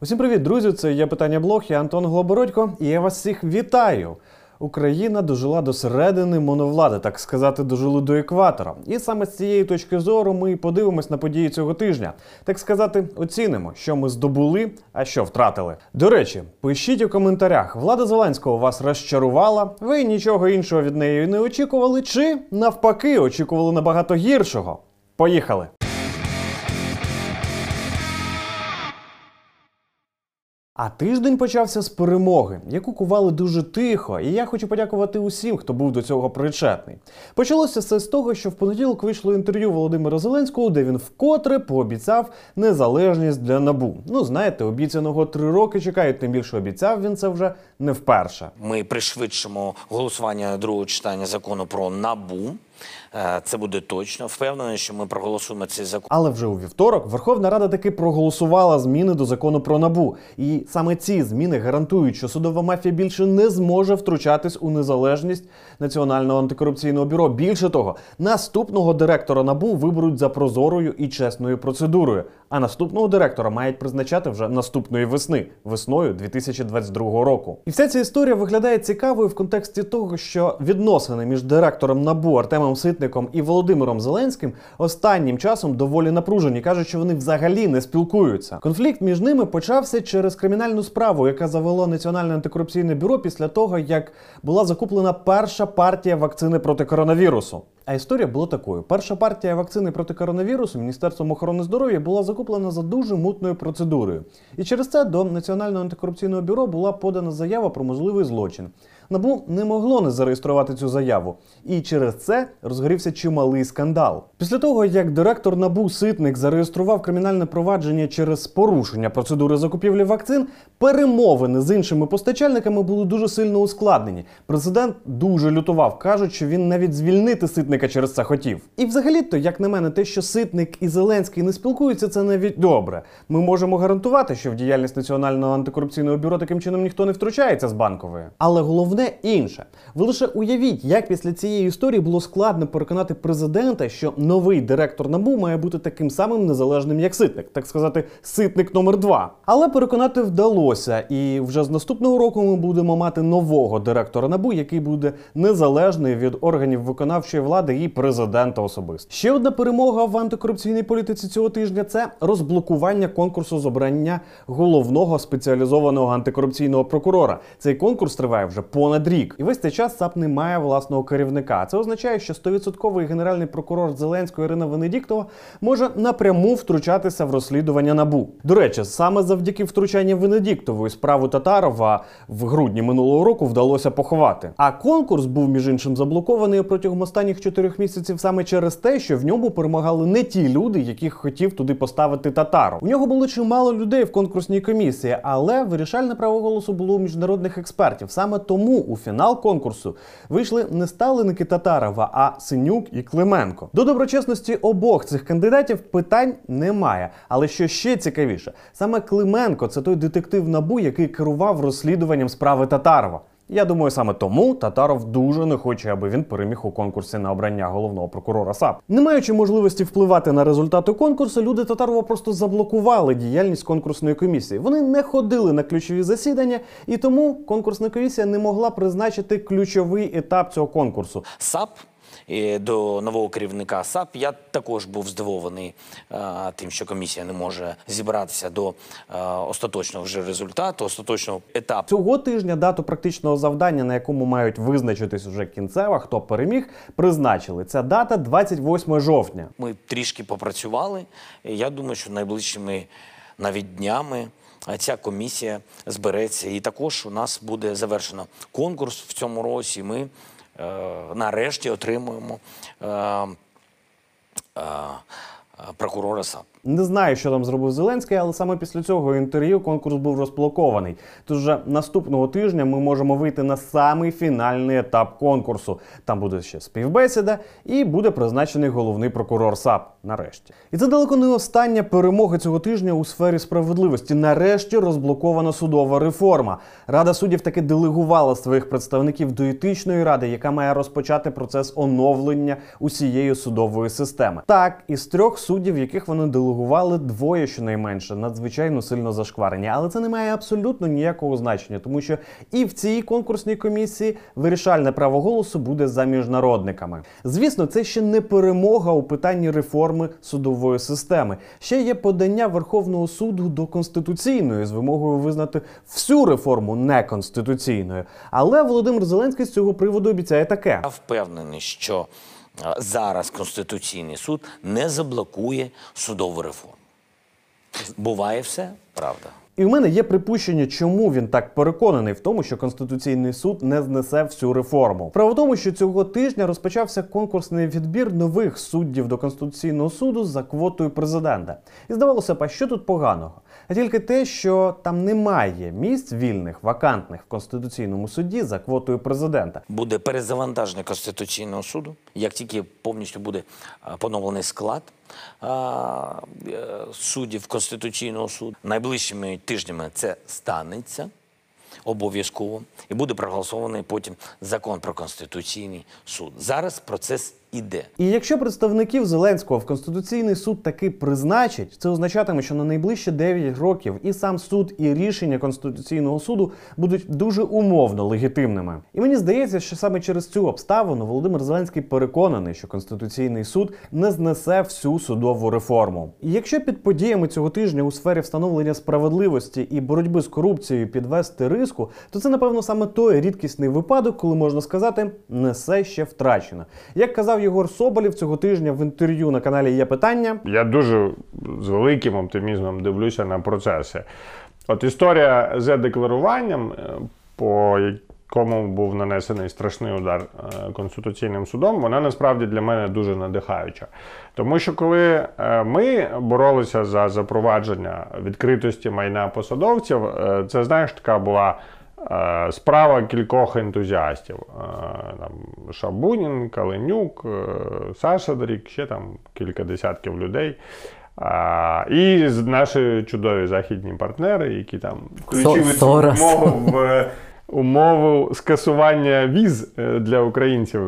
Усім привіт, друзі! Це є питання блог, я Антон Глобородько, і я вас всіх вітаю. Україна дожила до середини моновлади, так сказати, дожили до екватора. І саме з цієї точки зору ми подивимось на події цього тижня. Так сказати, оцінимо, що ми здобули, а що втратили. До речі, пишіть у коментарях, влада Зеленського вас розчарувала, ви нічого іншого від неї не очікували, чи навпаки очікували набагато гіршого. Поїхали! А тиждень почався з перемоги, яку кували дуже тихо, і я хочу подякувати усім, хто був до цього причетний. Почалося все з того, що в понеділок вийшло інтерв'ю Володимира Зеленського, де він вкотре пообіцяв незалежність для набу. Ну знаєте, обіцяного три роки чекають, тим більше обіцяв він це вже не вперше. Ми пришвидшимо голосування другого читання закону про набу. Е, Це буде точно. Впевнений, що ми проголосуємо цей закон. Але вже у вівторок Верховна Рада таки проголосувала зміни до закону про набу. І саме ці зміни гарантують, що судова мафія більше не зможе втручатись у незалежність Національного антикорупційного бюро. Більше того, наступного директора набу виберуть за прозорою і чесною процедурою. А наступного директора мають призначати вже наступної весни, весною 2022 року. І вся ця історія виглядає цікавою в контексті того, що відносини між директором набу Артемом Ситником і Володимиром Зеленським останнім часом доволі напружені. кажуть, що вони взагалі не спілкуються. Конфлікт між ними почався через кримінальну справу, яка завело Національне антикорупційне бюро після того, як була закуплена перша партія вакцини проти коронавірусу. А історія була такою: перша партія вакцини проти коронавірусу Міністерством охорони здоров'я була закуплена за дуже мутною процедурою. І через це до Національного антикорупційного бюро була подана заява про можливий злочин. Набу не могло не зареєструвати цю заяву, і через це розгорівся чималий скандал. Після того, як директор Набу Ситник зареєстрував кримінальне провадження через порушення процедури закупівлі вакцин, перемовини з іншими постачальниками були дуже сильно ускладнені. Президент дуже лютував, кажуть, що він навіть звільнити ситника через це хотів. І взагалі-то, як на мене, те, що ситник і Зеленський не спілкуються, це навіть добре. Ми можемо гарантувати, що в діяльність Національного антикорупційного бюро таким чином ніхто не втручається з банкової. Але головне інше. Ви лише уявіть, як після цієї історії було складно переконати президента, що новий директор НАБУ має бути таким самим незалежним, як ситник, так сказати, ситник номер два. Але переконати вдалося, і вже з наступного року ми будемо мати нового директора НАБУ, який буде незалежний від органів виконавчої влади і президента особисто. Ще одна перемога в антикорупційній політиці цього тижня це розблокування конкурсу з обрання головного спеціалізованого антикорупційного прокурора. Цей конкурс триває вже понад рік, і весь цей час САП не має власного керівника. Це означає, що 100% генеральний прокурор Зеленського Ірина Венедіктова може напряму втручатися в розслідування набу. До речі, саме завдяки втручанню Венедіктової справу Татарова в грудні минулого року вдалося поховати. А конкурс був між іншим заблокований протягом останніх чотирьох місяців саме через те, що в ньому перемагали не ті люди, яких хотів туди поставити Татаров. У нього було чимало людей в конкурсній комісії, але вирішальне право голосу було у міжнародних експертів. Саме тому у фінал конкурсу вийшли не ставленики Татарова, а Синюк і Клименко. До доброчесності обох цих кандидатів питань немає. Але що ще цікавіше, саме Клименко це той детектив набу, який керував розслідуванням справи Татарова. Я думаю, саме тому Татаров дуже не хоче, аби він переміг у конкурсі на обрання головного прокурора САП. Не маючи можливості впливати на результати конкурсу, люди Татарова просто заблокували діяльність конкурсної комісії. Вони не ходили на ключові засідання, і тому конкурсна комісія не могла призначити ключовий етап цього конкурсу. САП до нового керівника САП я також був здивований е, тим, що комісія не може зібратися до е, остаточного вже результату, остаточного етапу. Цього тижня дату практичного завдання, на якому мають визначитись уже кінцева, хто переміг, призначили. Ця дата 28 жовтня. Ми трішки попрацювали. Я думаю, що найближчими навіть днями е, ця комісія збереться. І також у нас буде завершено конкурс в цьому році. Ми нарешті отримуємо е, е, е, прокурора САП. Не знаю, що там зробив Зеленський, але саме після цього інтерв'ю конкурс був розблокований. Тож вже наступного тижня ми можемо вийти на самий фінальний етап конкурсу. Там буде ще співбесіда і буде призначений головний прокурор САП. Нарешті, і це далеко не остання перемога цього тижня у сфері справедливості. Нарешті розблокована судова реформа. Рада суддів таки делегувала своїх представників до етичної ради, яка має розпочати процес оновлення усієї судової системи. Так, із трьох суддів, яких вони делегували слугували двоє щонайменше, надзвичайно сильно зашкварені. Але це не має абсолютно ніякого значення, тому що і в цій конкурсній комісії вирішальне право голосу буде за міжнародниками. Звісно, це ще не перемога у питанні реформи судової системи. Ще є подання Верховного суду до конституційної з вимогою визнати всю реформу неконституційною. Але Володимир Зеленський з цього приводу обіцяє таке. Я впевнений, що зараз Конституційний суд не заблокує судову реформу. Буває все, правда. І в мене є припущення, чому він так переконаний в тому, що конституційний суд не знесе всю реформу. Справа в тому, що цього тижня розпочався конкурсний відбір нових суддів до конституційного суду за квотою президента. І здавалося б, що тут поганого? А тільки те, що там немає місць вільних, вакантних в конституційному суді за квотою президента. Буде перезавантаження Конституційного суду, як тільки повністю буде поновлений склад е, суддів Конституційного суду. Найближчими тижнями це станеться обов'язково і буде проголосований потім закон про Конституційний суд. Зараз процес іде. І якщо представників Зеленського в конституційний суд таки призначить, це означатиме, що на найближчі 9 років і сам суд, і рішення конституційного суду будуть дуже умовно легітимними. І мені здається, що саме через цю обставину Володимир Зеленський переконаний, що конституційний суд не знесе всю судову реформу. І якщо під подіями цього тижня у сфері встановлення справедливості і боротьби з корупцією підвести риску, то це напевно саме той рідкісний випадок, коли можна сказати, не все ще втрачено. Як казав Єгор Соболєв цього тижня в інтерв'ю на каналі Є питання. Я дуже з великим оптимізмом дивлюся на процеси. От історія з декларуванням, е, по якому був нанесений страшний удар е, Конституційним судом, вона насправді для мене дуже надихаюча. Тому що коли е, ми боролися за запровадження відкритості майна посадовців, це знаєш, така була. Е, Справа кількох ентузіастів: Е, там, Шабунін, Каленюк, е, Саша Дорік, ще там кілька десятків людей. А, і наші чудові західні партнери, які там включили цю умову в умову скасування віз для українців.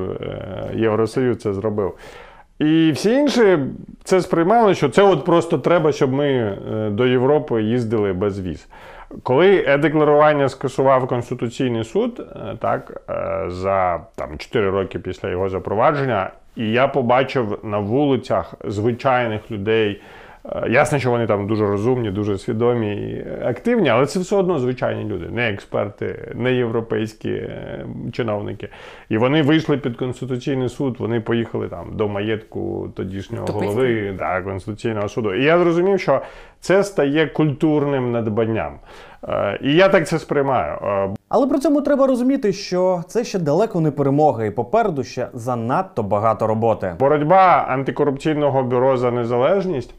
Євросоюз це зробив. І всі інші це сприймали, що це от просто треба, щоб ми до Європи їздили без віз. Коли е-декларування скасував Конституційний суд, е, так, е, за там, 4 роки після його запровадження, і я побачив на вулицях звичайних людей. Е, Ясно, що вони там дуже розумні, дуже свідомі і активні, але це все одно звичайні люди, не експерти, не європейські е, чиновники. І вони вийшли під Конституційний суд, вони поїхали там до маєтку тодішнього голови да, Конституційного суду. І я зрозумів, що це стає культурним надбанням. Е, І я так це сприймаю. Але при цьому треба розуміти, що це ще далеко не перемога, і попереду ще занадто багато роботи. Боротьба антикорупційного бюро за незалежність.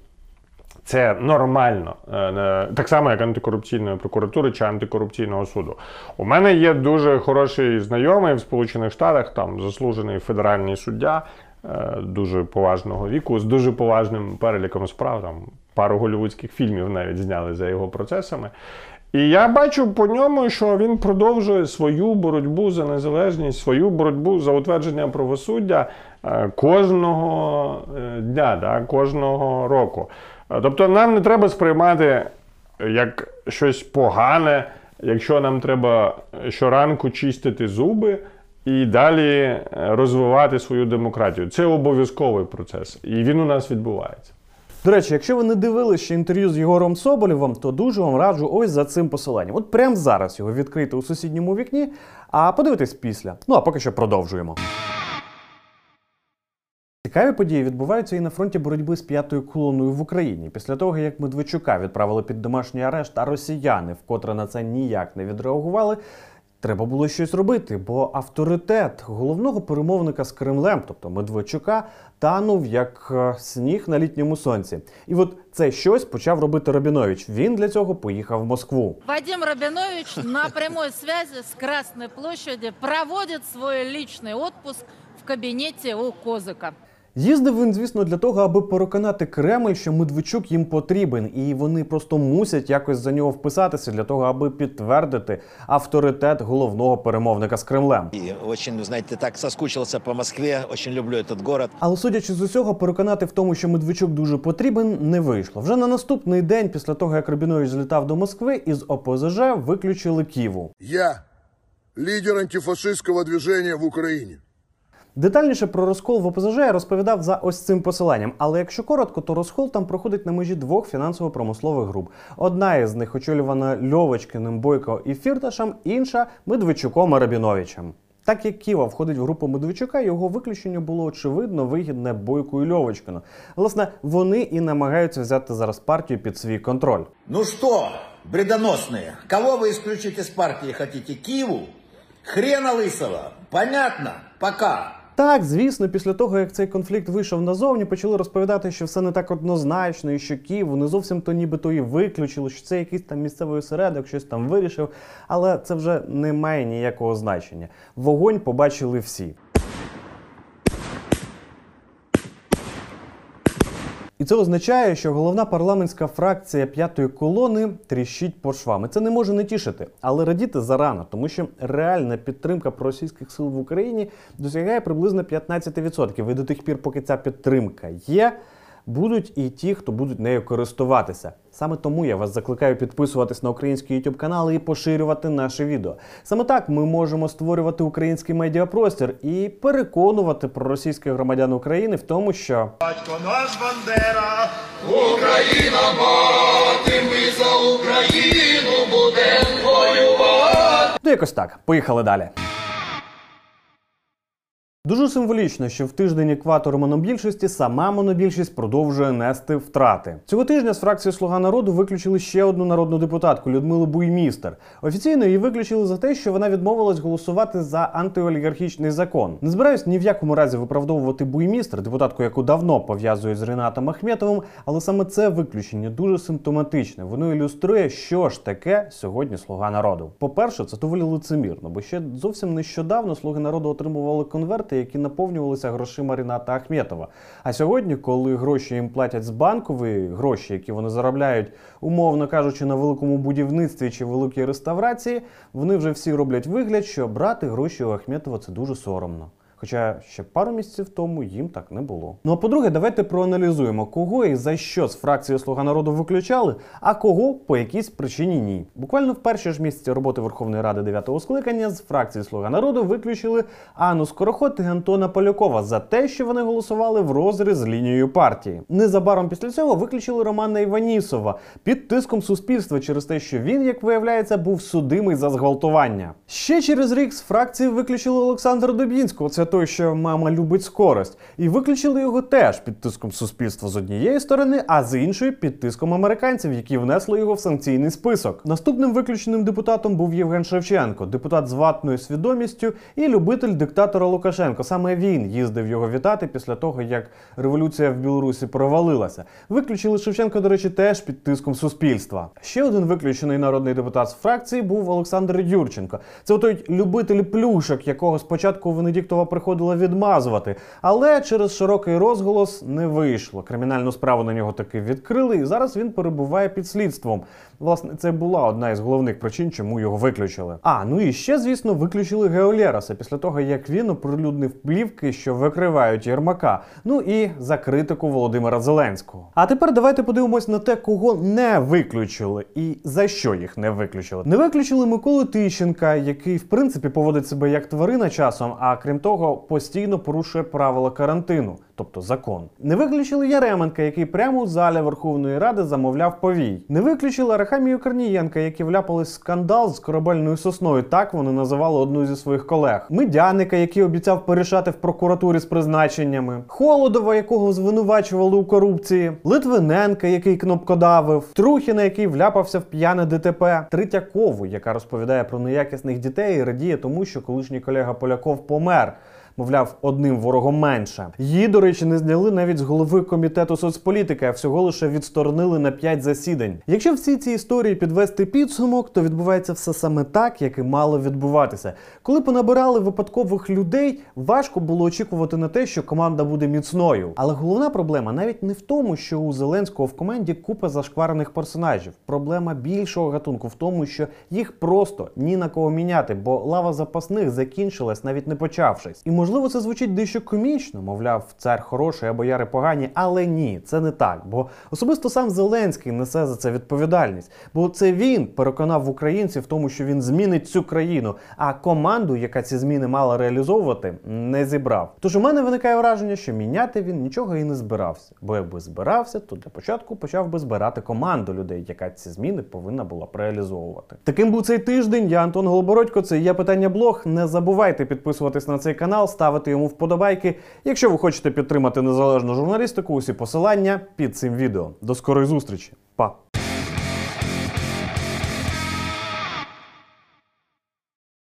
Це нормально, Е, так само, як антикорупційної прокуратури чи антикорупційного суду. У мене є дуже хороший знайомий в Сполучених Штатах, там заслужений федеральний суддя е, дуже поважного віку, з дуже поважним переліком справ. Там пару голівудських фільмів навіть зняли за його процесами. І я бачу по ньому, що він продовжує свою боротьбу за незалежність, свою боротьбу за утвердження правосуддя е, кожного дня, да, кожного року. Е, Тобто нам не треба сприймати як щось погане, якщо нам треба щоранку чистити зуби і далі е, розвивати свою демократію. Це обов'язковий процес, і він у нас відбувається. До речі, якщо ви не дивилися ще інтерв'ю з Єгором Соболєвим, то дуже вам раджу ось за цим посиланням. От прямо зараз його відкрити у сусідньому вікні, а подивитись після. Ну а поки що продовжуємо. Цікаві події відбуваються і на фронті боротьби з п'ятою колоною в Україні. Після того, як Медведчука відправили під домашній арешт, а росіяни вкотре на це ніяк не відреагували. Треба було щось робити, бо авторитет головного перемовника з Кремлем, тобто Медведчука, танув як е, сніг на літньому сонці. І от це щось почав робити Рабінович. Він для цього поїхав в Москву. Вадим Рабинович на прямой связи с Красной площади проводит свой личный отпуск в кабинете у Козыка. Їздив він, звісно, для того, аби переконати Кремль, що Медведчук їм потрібен, і вони просто мусять якось за нього вписатися для того, аби підтвердити авторитет головного перемовника з Кремлем. И очень, знаете, так соскучился по Москве, очень люблю этот город. Але судячи з усього, переконати в тому, що Медведчук дуже потрібен, не вийшло. Вже на наступний день, після того як Рабінович злітав до Москви, із ОПЗЖ виключили Ківу. Я лидер антифашистского движения в Украине. Детальніше про розкол в ОПЗЖ я розповідав за ось цим посиланням. Але якщо коротко, то розкол там проходить на межі двох фінансово-промислових груп. Одна із них очолювана Льовочкиним, Бойко і Фірташем, інша Медведчуком і Рабіновичем. Так як Ківа входить в групу Медведчука, його виключення було очевидно вигідне Бойку і Льовочкину. Власне, вони і намагаються взяти зараз партію під свій контроль. Ну что, бредоносные, кого вы исключить из партии хотите? Киву? Хрена лысого? Понятно? Пока. Так, звісно, після того, як цей конфлікт вийшов назовні, почали розповідати, що все не так однозначно, і що Київ не зовсім то нібито і виключили, що це якийсь там місцевий осередок, щось там вирішив. Але це вже не має ніякого значення. Вогонь побачили всі. І це означає, що головна парламентська фракція п'ятої колони тріщить по швам. І це не може не тішити, але радіти зарано, тому що реальна підтримка проросійських сил в Україні досягає приблизно 15%. І до тих пір, поки ця підтримка є, будуть і ті, хто будуть нею користуватися. Саме тому я вас закликаю підписуватись на український YouTube канал і поширювати наше відео. Саме так ми можемо створювати український медіапростір і переконувати проросійських громадян України в тому, що Батько наш Бандера, Україна, боти ми за Україну буде Ну, якось так. Поїхали далі. Дуже символічно, що в тиждень екватору монобільшості сама монобільшість продовжує нести втрати. Цього тижня з фракції Слуга народу виключили ще одну народну депутатку Людмилу Буймістер. Офіційно її виключили за те, що вона відмовилась голосувати за антиолігархічний закон. Не збираюсь ні в якому разі виправдовувати Буймістер, депутатку, яку давно пов'язують з Ренатом Ахметовим, але саме це виключення дуже симптоматичне. Воно ілюструє, що ж таке сьогодні Слуга народу. По-перше, це доволі лицемірно, бо ще зовсім нещодавно слуги народу отримували конверти, які наповнювалися грошима Ріната Ахметова. А сьогодні, коли гроші їм платять з банкової, гроші, які вони заробляють, умовно кажучи, на великому будівництві чи великій реставрації, вони вже всі роблять вигляд, що брати гроші у Ахметова це дуже соромно. Хоча ще пару місяців тому їм так не було. Ну а по-друге, давайте проаналізуємо, кого і за що з фракції Слуга народу виключали, а кого по якійсь причині ні. Буквально в перші ж місяці роботи Верховної Ради 9-го скликання з фракції Слуга народу виключили Анну Скороход і Антона Полякова за те, що вони голосували в розріз з лінією партії. Незабаром після цього виключили Романа Іванісова під тиском суспільства через те, що він, як виявляється, був судимий за зґвалтування. Ще через рік з фракції виключили Олександра Дубінського. Це той, що мама любить скорость, і виключили його теж під тиском суспільства з однієї сторони, а з іншої під тиском американців, які внесли його в санкційний список. Наступним виключеним депутатом був Євген Шевченко, депутат з ватною свідомістю і любитель диктатора Лукашенко. Саме він їздив його вітати після того, як революція в Білорусі провалилася. Виключили Шевченка, до речі, теж під тиском суспільства. Ще один виключений народний депутат з фракції був Олександр Юрченко. Це той любитель плюшок, якого спочатку Венедіктова приходила відмазувати, але через широкий розголос не вийшло. Кримінальну справу на нього таки відкрили, і зараз він перебуває під слідством. Власне, це була одна із головних причин, чому його виключили. А ну і ще, звісно, виключили Геолєраса після того, як він оприлюднив плівки, що викривають Єрмака. Ну і за критику Володимира Зеленського. А тепер давайте подивимось на те, кого не виключили і за що їх не виключили. Не виключили Миколу Тищенка, який в принципі поводить себе як тварина часом, а крім того, постійно порушує правила карантину. Тобто закон. Не виключили Яременка, який прямо у залі Верховної Ради замовляв повій. Не виключили Арахамію Корнієнка, які вляпались в скандал з корабельною сосною. Так вони називали одну зі своїх колег. Медяника, який обіцяв порішати в прокуратурі з призначеннями. Холодова, якого звинувачували у корупції. Литвиненка, який кнопкодавив. Трухіна, який вляпався в п'яне ДТП. Третьякову, яка розповідає про неякісних дітей і радіє тому, що колишній колега Поляков помер. Мовляв, одним ворогом менше. Її, до речі, не зняли навіть з голови комітету соцполітики, а всього лише відсторонили на 5 засідань. Якщо всі ці історії підвести підсумок, то відбувається все саме так, як і мало відбуватися. Коли понабирали випадкових людей, важко було очікувати на те, що команда буде міцною. Але головна проблема навіть не в тому, що у Зеленського в команді купа зашкварених персонажів. Проблема більшого гатунку в тому, що їх просто ні на кого міняти, бо лава запасних закінчилась, навіть не почавшись. І можливо, це звучить дещо комічно, мовляв, цар хороший, а бояри погані, але ні, це не так. Бо особисто сам Зеленський несе за це відповідальність. Бо це він переконав українців в тому, що він змінить цю країну, а команду, яка ці зміни мала реалізовувати, не зібрав. Тож у мене виникає враження, що міняти він нічого і не збирався. Бо якби збирався, то для початку почав би збирати команду людей, яка ці зміни повинна була б реалізовувати. Таким був цей тиждень. Я Антон Голобородько. Це є питання блог. Не забувайте підписуватись на цей канал, ставити йому вподобайки. Якщо ви хочете підтримати незалежну журналістику, усі посилання під цим відео. До скорої зустрічі, па!